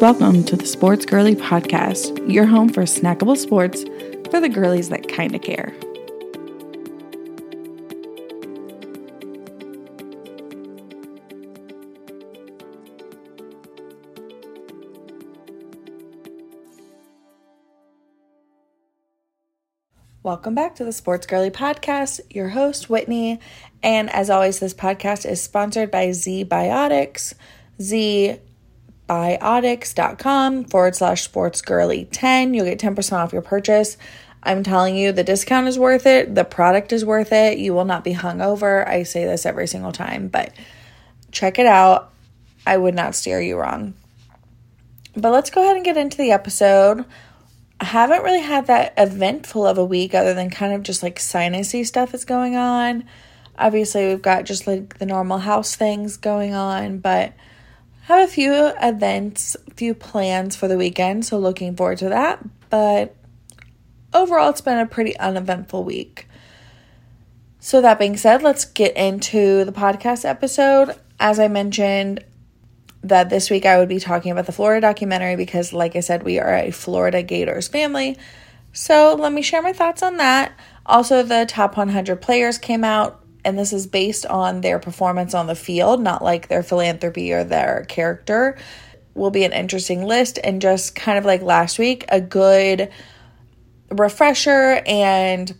Welcome to the Sports Girly Podcast, your home for snackable sports for the girlies that kinda care. Welcome back to the Sports Girly Podcast. Your host, Whitney. And as always, this podcast is sponsored by Z Biotics. Z biotics.com forward slash sportsgirly10. You'll get 10% off your purchase. I'm telling you, the discount is worth it. The product is worth it. You will not be hungover. I say this every single time, but check it out. I would not steer you wrong. But let's go ahead and get into the episode. I haven't really had that eventful of a week other than kind of just like sinusy stuff that's going on. Obviously, we've got just like the normal house things going on, but have a few events, few plans for the weekend, so looking forward to that. But overall, it's been a pretty uneventful week. So, that being said, let's get into the podcast episode. As I mentioned, that this week I would be talking about the Florida documentary because, like I said, we are a Florida Gators family. So, let me share my thoughts on that. Also, the top 100 players came out and this is based on their performance on the field, not like their philanthropy or their character, will be an interesting list. And just kind of like last week, a good refresher and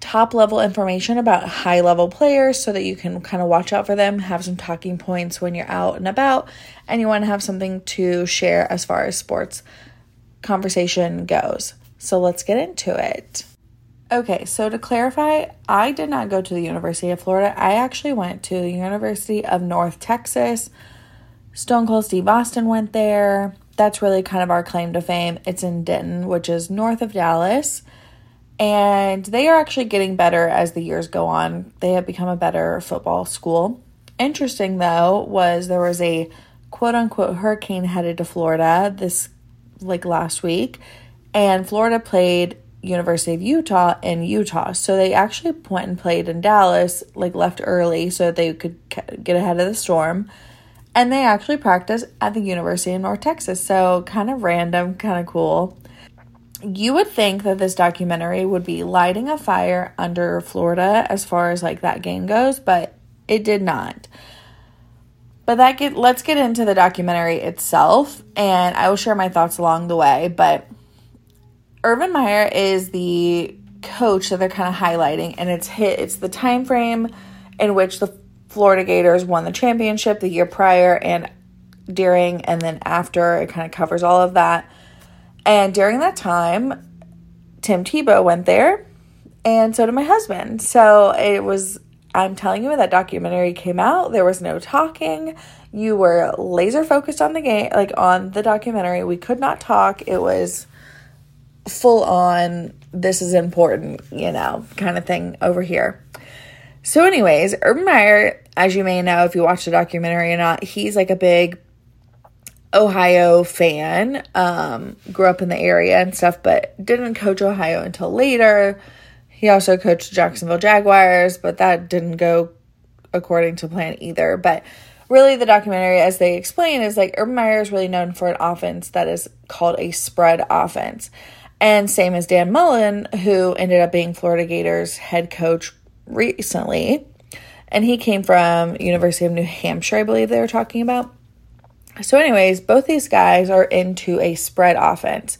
top level information about high level players so that you can kind of watch out for them, have some talking points when you're out and about, and you want to have something to share as far as sports conversation goes. So let's get into it. Okay, so to clarify, I did not go to the University of Florida. I actually went to the University of North Texas. Stone Cold Steve Austin went there. That's really kind of our claim to fame. It's in Denton, which is north of Dallas. And they are actually getting better as the years go on. They have become a better football school. Interesting, though, was there was a quote unquote hurricane headed to Florida this like last week. And Florida played University of Utah in Utah. So they actually went and played in Dallas, like left early so that they could get ahead of the storm. And they actually practiced at the University of North Texas. So kind of random, kind of cool. You would think that this documentary would be lighting a fire under Florida as far as like that game goes, but it did not. But that get let's get into the documentary itself and I will share my thoughts along the way, but Urban Meyer is the coach that they're kind of highlighting, and it's hit. It's the time frame in which the Florida Gators won the championship the year prior, and during and then after. It kind of covers all of that. And during that time, Tim Tebow went there, and so did my husband. So it was. I'm telling you, when that documentary came out, there was no talking. You were laser focused on the game, like on the documentary. We could not talk. It was full on, this is important, you know, kind of thing over here. So, anyways, Urban Meyer, as you may know if you watch the documentary or not, he's like a big Ohio fan. Um, grew up in the area and stuff, but didn't coach Ohio until later. He also coached Jacksonville Jaguars, but that didn't go according to plan either. But really, the documentary, as they explain, is like Urban Meyer is really known for an offense that is called a spread offense. And same as Dan Mullen, who ended up being Florida Gators head coach recently. And he came from University of New Hampshire, I believe they were talking about. So, anyways, both these guys are into a spread offense.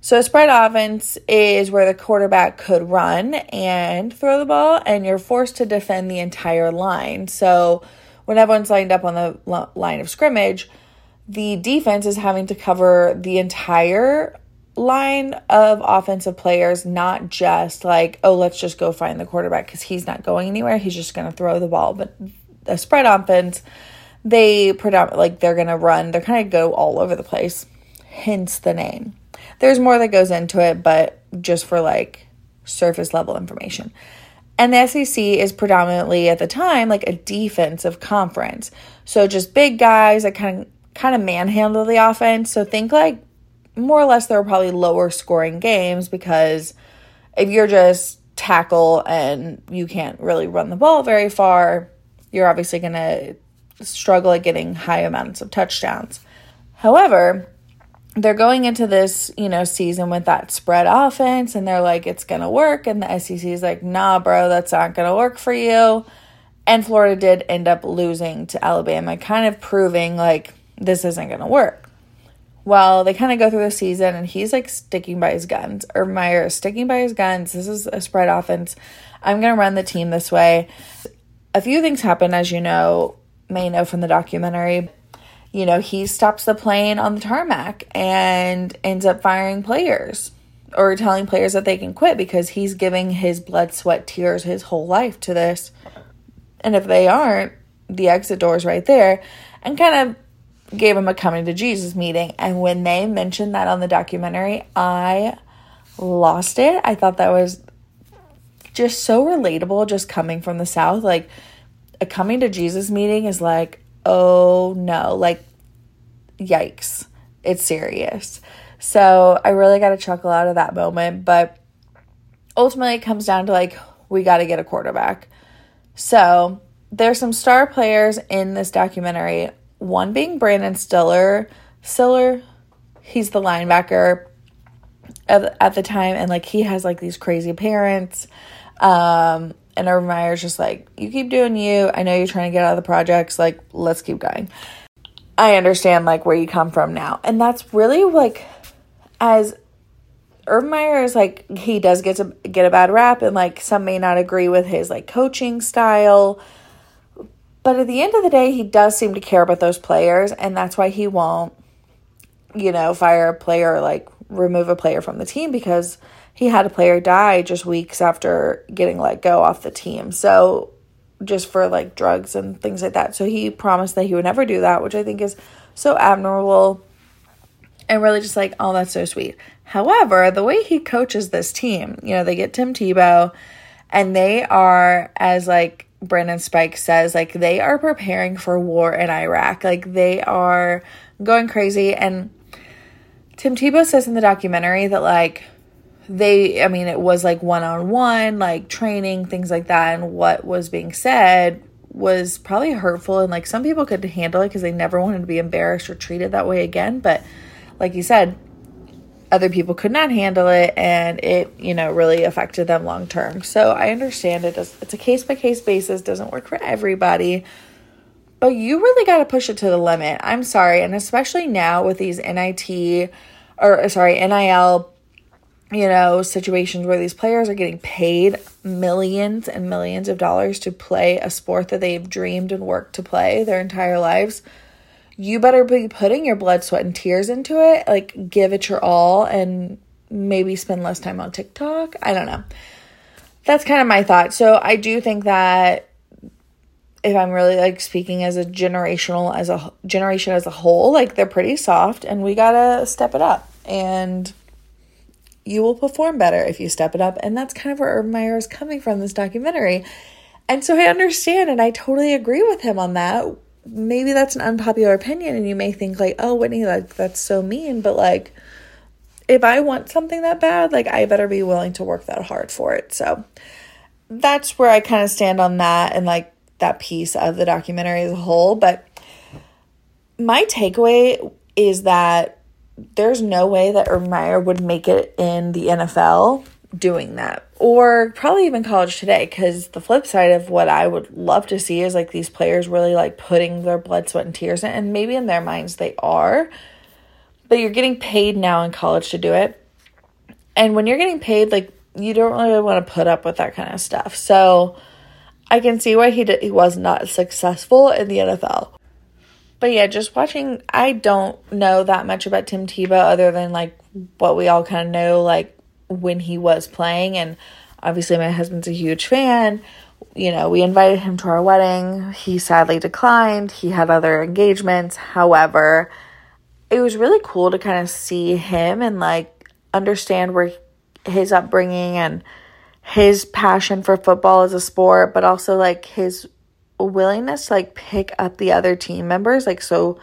So, a spread offense is where the quarterback could run and throw the ball, and you're forced to defend the entire line. So, when everyone's lined up on the line of scrimmage, the defense is having to cover the entire line of offensive players, not just like, oh, let's just go find the quarterback because he's not going anywhere. He's just going to throw the ball. But the spread offense, they predominantly, like, they're going to run, they're kind of go all over the place, hence the name. There's more that goes into it, but just for like surface level information. And the SEC is predominantly at the time like a defensive conference. So just big guys that kind of kind of manhandle the offense. So think like more or less there were probably lower scoring games because if you're just tackle and you can't really run the ball very far, you're obviously going to struggle at getting high amounts of touchdowns. However, they're going into this, you know, season with that spread offense and they're like, it's going to work. And the SEC is like, nah, bro, that's not going to work for you. And Florida did end up losing to Alabama, kind of proving like this isn't going to work. Well, they kind of go through the season and he's like sticking by his guns. Or Meyer is sticking by his guns. This is a spread offense. I'm going to run the team this way. A few things happen, as you know, may know from the documentary you know, he stops the plane on the tarmac and ends up firing players or telling players that they can quit because he's giving his blood, sweat, tears, his whole life to this. And if they aren't, the exit door is right there and kind of gave him a coming to Jesus meeting. And when they mentioned that on the documentary, I lost it. I thought that was just so relatable, just coming from the South. Like, a coming to Jesus meeting is like oh no, like, yikes, it's serious. So I really got a chuckle out of that moment. But ultimately, it comes down to like, we got to get a quarterback. So there's some star players in this documentary, one being Brandon Siler. Siler, he's the linebacker at, at the time, and like he has like these crazy parents. Um, and Urban Meyer's just like, you keep doing you. I know you're trying to get out of the projects. Like, let's keep going. I understand like where you come from now. And that's really like as Urban Meyer is like he does get to get a bad rap and like some may not agree with his like coaching style. But at the end of the day, he does seem to care about those players, and that's why he won't, you know, fire a player like remove a player from the team because he had a player die just weeks after getting let go off the team. So just for like drugs and things like that. So he promised that he would never do that, which I think is so admirable and really just like, oh, that's so sweet. However, the way he coaches this team, you know, they get Tim Tebow and they are, as like Brandon Spike says, like they are preparing for war in Iraq. Like they are going crazy. And Tim Tebow says in the documentary that like they i mean it was like one-on-one like training things like that and what was being said was probably hurtful and like some people could handle it because they never wanted to be embarrassed or treated that way again but like you said other people could not handle it and it you know really affected them long term so i understand it it's a case by case basis doesn't work for everybody but you really got to push it to the limit i'm sorry and especially now with these nit or sorry nil you know, situations where these players are getting paid millions and millions of dollars to play a sport that they've dreamed and worked to play their entire lives. You better be putting your blood, sweat, and tears into it. Like, give it your all and maybe spend less time on TikTok. I don't know. That's kind of my thought. So, I do think that if I'm really like speaking as a generational, as a generation as a whole, like they're pretty soft and we gotta step it up. And you will perform better if you step it up. And that's kind of where Urban Meyer is coming from this documentary. And so I understand and I totally agree with him on that. Maybe that's an unpopular opinion and you may think like, "Oh, Whitney, like that's so mean," but like if I want something that bad, like I better be willing to work that hard for it. So that's where I kind of stand on that and like that piece of the documentary as a whole, but my takeaway is that there's no way that Urban Meyer would make it in the NFL doing that or probably even college today because the flip side of what i would love to see is like these players really like putting their blood sweat and tears in and maybe in their minds they are but you're getting paid now in college to do it. And when you're getting paid like you don't really want to put up with that kind of stuff. So i can see why he did, he was not successful in the nfl but yeah, just watching, I don't know that much about Tim Tebow other than like what we all kind of know, like when he was playing. And obviously, my husband's a huge fan. You know, we invited him to our wedding. He sadly declined. He had other engagements. However, it was really cool to kind of see him and like understand where his upbringing and his passion for football as a sport, but also like his willingness to like pick up the other team members like so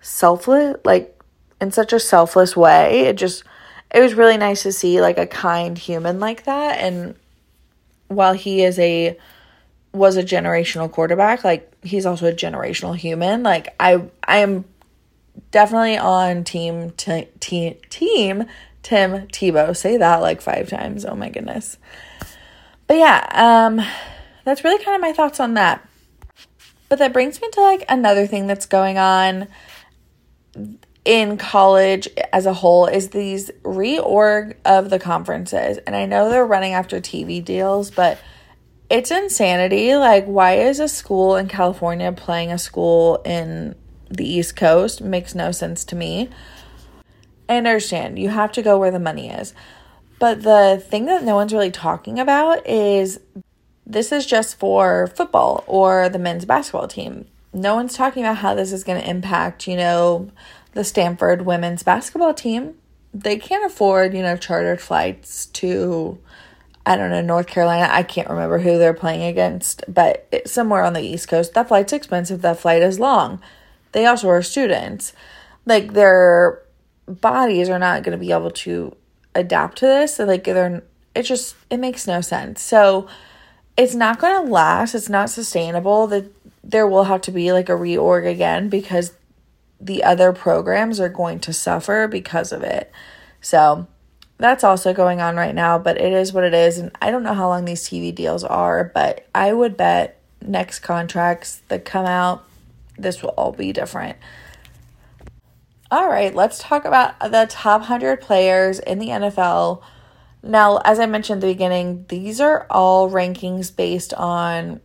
selfless like in such a selfless way it just it was really nice to see like a kind human like that and while he is a was a generational quarterback like he's also a generational human like i i am definitely on team t- team team Tim Tebow. Say that like five times. Oh my goodness. But yeah, um that's really kind of my thoughts on that. But that brings me to like another thing that's going on in college as a whole is these reorg of the conferences. And I know they're running after TV deals, but it's insanity. Like, why is a school in California playing a school in the East Coast? Makes no sense to me. I understand you have to go where the money is. But the thing that no one's really talking about is this is just for football or the men's basketball team. No one's talking about how this is going to impact, you know, the Stanford women's basketball team. They can't afford, you know, chartered flights to I don't know, North Carolina. I can't remember who they're playing against, but it's somewhere on the East Coast. That flight's expensive. That flight is long. They also are students. Like their bodies are not going to be able to adapt to this. So like they're it just it makes no sense. So it's not going to last. It's not sustainable. That there will have to be like a reorg again because the other programs are going to suffer because of it. So that's also going on right now, but it is what it is. And I don't know how long these TV deals are, but I would bet next contracts that come out, this will all be different. All right, let's talk about the top 100 players in the NFL. Now, as I mentioned at the beginning, these are all rankings based on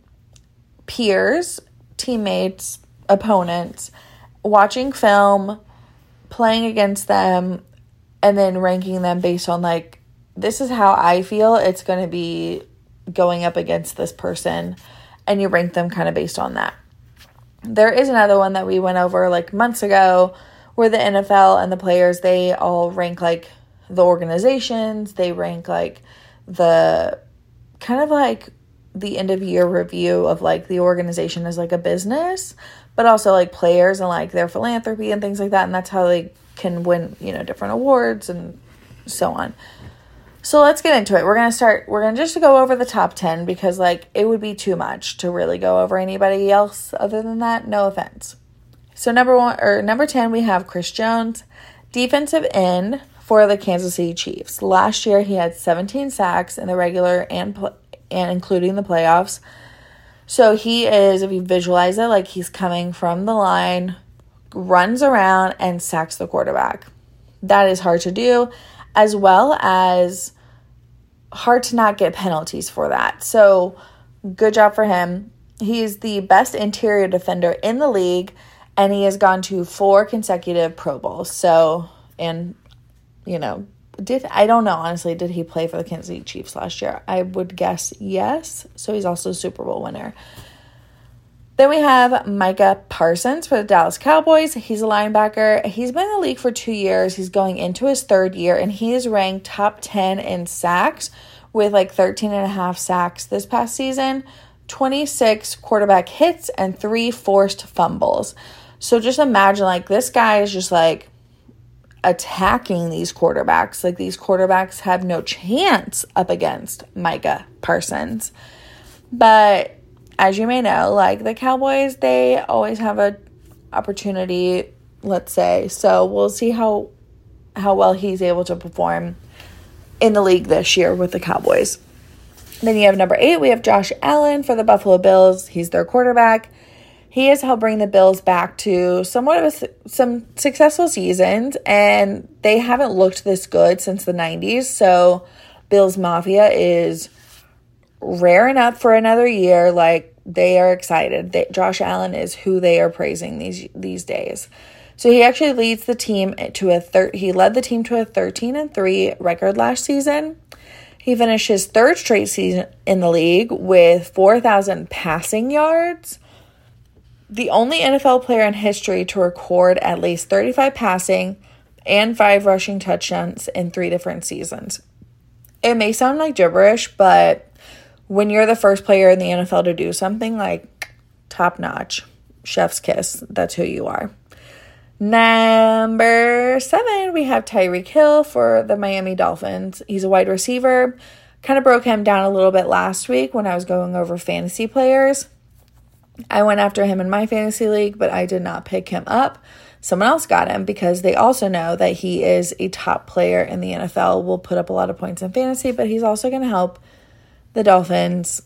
peers, teammates, opponents, watching film, playing against them, and then ranking them based on like this is how I feel it's going to be going up against this person and you rank them kind of based on that. There is another one that we went over like months ago where the NFL and the players they all rank like the organizations, they rank like the kind of like the end of year review of like the organization as like a business, but also like players and like their philanthropy and things like that and that's how they can win, you know, different awards and so on. So let's get into it. We're going to start, we're going to just go over the top 10 because, like, it would be too much to really go over anybody else other than that. No offense. So, number one, or number 10, we have Chris Jones, defensive end for the Kansas City Chiefs. Last year, he had 17 sacks in the regular and, and including the playoffs. So, he is, if you visualize it, like he's coming from the line runs around and sacks the quarterback. That is hard to do, as well as hard to not get penalties for that. So, good job for him. He's the best interior defender in the league, and he has gone to four consecutive Pro Bowls. So, and, you know, did I don't know honestly, did he play for the Kansas City Chiefs last year? I would guess yes. So, he's also a Super Bowl winner. Then we have Micah Parsons for the Dallas Cowboys. He's a linebacker. He's been in the league for two years. He's going into his third year, and he is ranked top 10 in sacks with like 13 and a half sacks this past season, 26 quarterback hits, and three forced fumbles. So just imagine like this guy is just like attacking these quarterbacks. Like these quarterbacks have no chance up against Micah Parsons. But as you may know, like the Cowboys, they always have a opportunity, let's say. So we'll see how how well he's able to perform in the league this year with the Cowboys. Then you have number 8, we have Josh Allen for the Buffalo Bills. He's their quarterback. He has helped bring the Bills back to somewhat of a, some successful seasons, and they haven't looked this good since the 90s. So, Bills Mafia is raring up for another year. Like they are excited. They, Josh Allen is who they are praising these these days. So he actually leads the team to a thir- he led the team to a 13 and 3 record last season. He finished his third straight season in the league with 4,000 passing yards. The only NFL player in history to record at least 35 passing and 5 rushing touchdowns in 3 different seasons. It may sound like gibberish, but when you're the first player in the NFL to do something like top notch, chef's kiss, that's who you are. Number seven, we have Tyreek Hill for the Miami Dolphins. He's a wide receiver. Kind of broke him down a little bit last week when I was going over fantasy players. I went after him in my fantasy league, but I did not pick him up. someone else got him because they also know that he is a top player in the NFL, will put up a lot of points in fantasy, but he's also going to help the Dolphins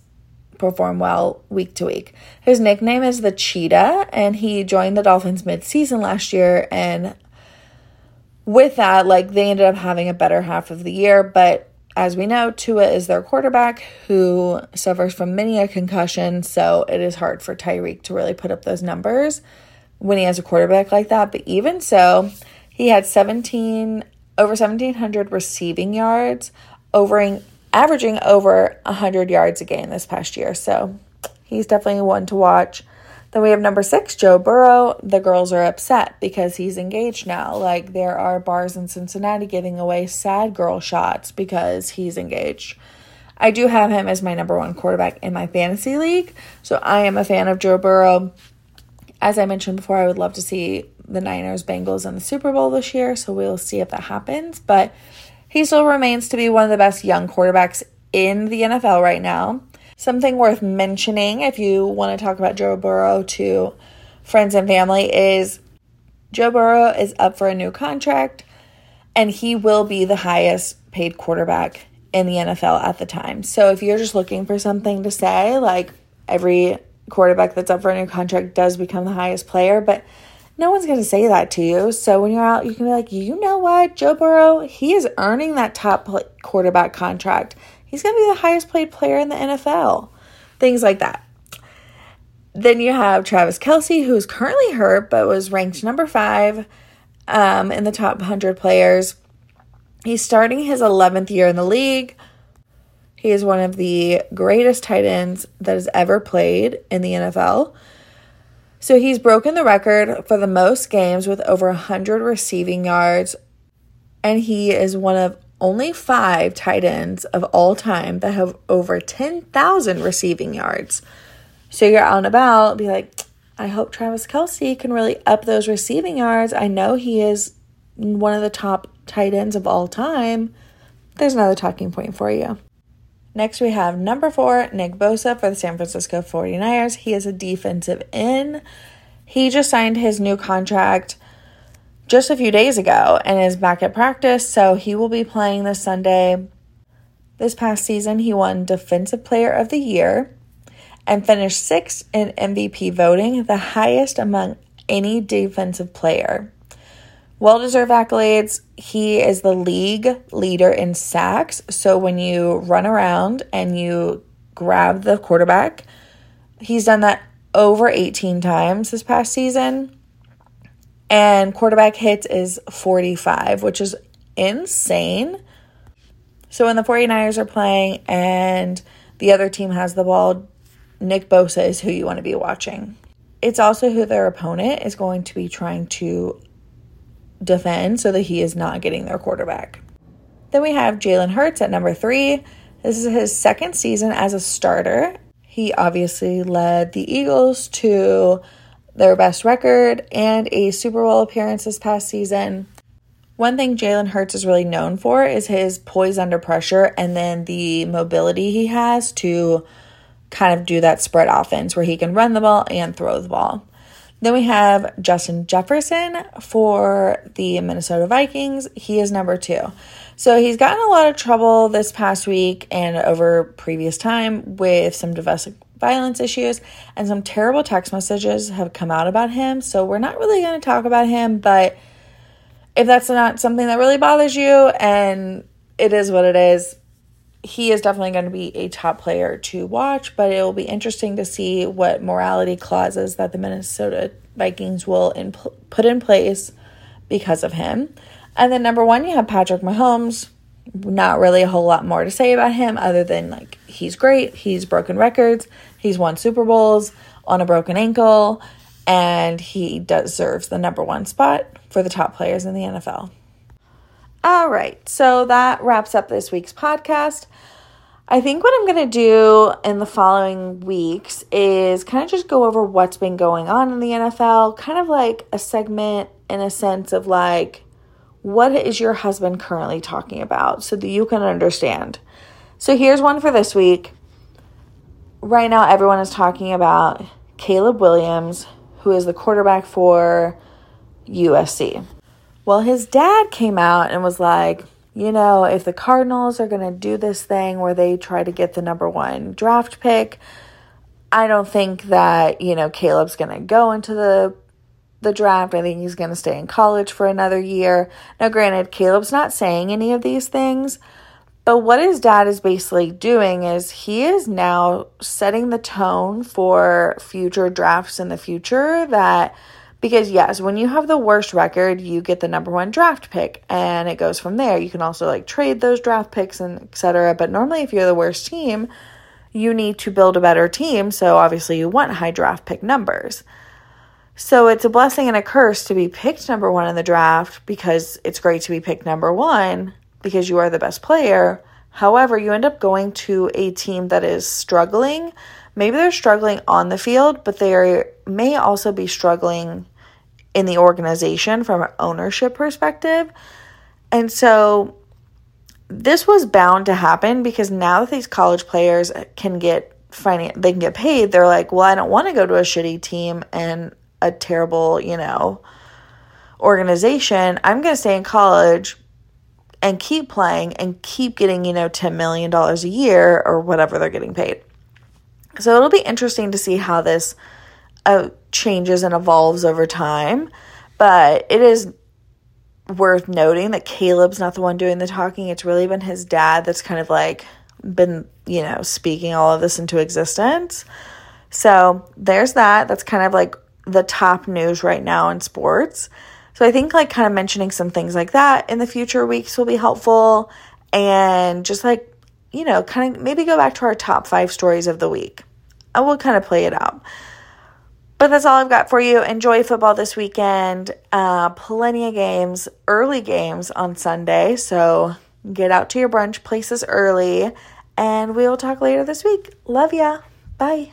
perform well week to week. His nickname is the Cheetah, and he joined the Dolphins mid-season last year and with that, like they ended up having a better half of the year, but as we know, Tua is their quarterback who suffers from many a concussion, so it is hard for Tyreek to really put up those numbers when he has a quarterback like that. But even so, he had 17 over 1700 receiving yards, overing averaging over 100 yards a game this past year. So, he's definitely one to watch. Then we have number 6, Joe Burrow. The girls are upset because he's engaged now. Like there are bars in Cincinnati giving away sad girl shots because he's engaged. I do have him as my number 1 quarterback in my fantasy league. So, I am a fan of Joe Burrow as I mentioned before, I would love to see the Niners Bengals in the Super Bowl this year, so we'll see if that happens. But he still remains to be one of the best young quarterbacks in the NFL right now. Something worth mentioning if you want to talk about Joe Burrow to friends and family is Joe Burrow is up for a new contract and he will be the highest paid quarterback in the NFL at the time. So if you're just looking for something to say, like every quarterback that's up for a new contract does become the highest player, but no one's going to say that to you. So when you're out, you can be like, you know what, Joe Burrow, he is earning that top quarterback contract. He's going to be the highest paid player in the NFL. Things like that. Then you have Travis Kelce, who's currently hurt but was ranked number five um, in the top 100 players. He's starting his 11th year in the league. He is one of the greatest tight ends that has ever played in the NFL. So he's broken the record for the most games with over 100 receiving yards, and he is one of only five tight ends of all time that have over 10,000 receiving yards. So you're out and about, be like, I hope Travis Kelce can really up those receiving yards. I know he is one of the top tight ends of all time. There's another talking point for you. Next, we have number four, Nick Bosa for the San Francisco 49ers. He is a defensive end. He just signed his new contract just a few days ago and is back at practice, so he will be playing this Sunday. This past season, he won Defensive Player of the Year and finished sixth in MVP voting, the highest among any defensive player. Well deserved accolades. He is the league leader in sacks. So when you run around and you grab the quarterback, he's done that over 18 times this past season. And quarterback hits is 45, which is insane. So when the 49ers are playing and the other team has the ball, Nick Bosa is who you want to be watching. It's also who their opponent is going to be trying to defend so that he is not getting their quarterback. Then we have Jalen Hurts at number three. This is his second season as a starter. He obviously led the Eagles to their best record and a Super Bowl appearance this past season. One thing Jalen Hurts is really known for is his poise under pressure and then the mobility he has to kind of do that spread offense where he can run the ball and throw the ball. Then we have Justin Jefferson for the Minnesota Vikings. He is number two. So he's gotten a lot of trouble this past week and over previous time with some domestic violence issues, and some terrible text messages have come out about him. So we're not really going to talk about him, but if that's not something that really bothers you and it is what it is, he is definitely going to be a top player to watch, but it will be interesting to see what morality clauses that the Minnesota Vikings will in, put in place because of him. And then number one, you have Patrick Mahomes. Not really a whole lot more to say about him other than like he's great. He's broken records. He's won Super Bowls on a broken ankle, and he deserves the number one spot for the top players in the NFL. All right, so that wraps up this week's podcast. I think what I'm going to do in the following weeks is kind of just go over what's been going on in the NFL, kind of like a segment in a sense of like, what is your husband currently talking about so that you can understand. So here's one for this week. Right now, everyone is talking about Caleb Williams, who is the quarterback for USC. Well, his dad came out and was like, you know, if the Cardinals are going to do this thing where they try to get the number one draft pick, I don't think that, you know, Caleb's going to go into the the draft. I think he's going to stay in college for another year. Now, granted, Caleb's not saying any of these things, but what his dad is basically doing is he is now setting the tone for future drafts in the future that because yes, when you have the worst record, you get the number one draft pick and it goes from there. You can also like trade those draft picks and etc. But normally if you're the worst team, you need to build a better team. So obviously you want high draft pick numbers. So it's a blessing and a curse to be picked number one in the draft because it's great to be picked number one because you are the best player. However, you end up going to a team that is struggling. Maybe they're struggling on the field, but they may also be struggling in the organization from an ownership perspective. And so this was bound to happen because now that these college players can get finan- they can get paid, they're like, well, I don't want to go to a shitty team and a terrible, you know, organization. I'm going to stay in college and keep playing and keep getting, you know, $10 million a year or whatever they're getting paid. So it'll be interesting to see how this uh, changes and evolves over time. But it is worth noting that Caleb's not the one doing the talking. It's really been his dad that's kind of like been, you know, speaking all of this into existence. So there's that. That's kind of like the top news right now in sports. So I think like kind of mentioning some things like that in the future weeks will be helpful and just like, you know, kind of maybe go back to our top 5 stories of the week. And we'll kind of play it out. But that's all I've got for you. Enjoy football this weekend. Uh, plenty of games, early games on Sunday. So get out to your brunch places early. And we will talk later this week. Love ya. Bye.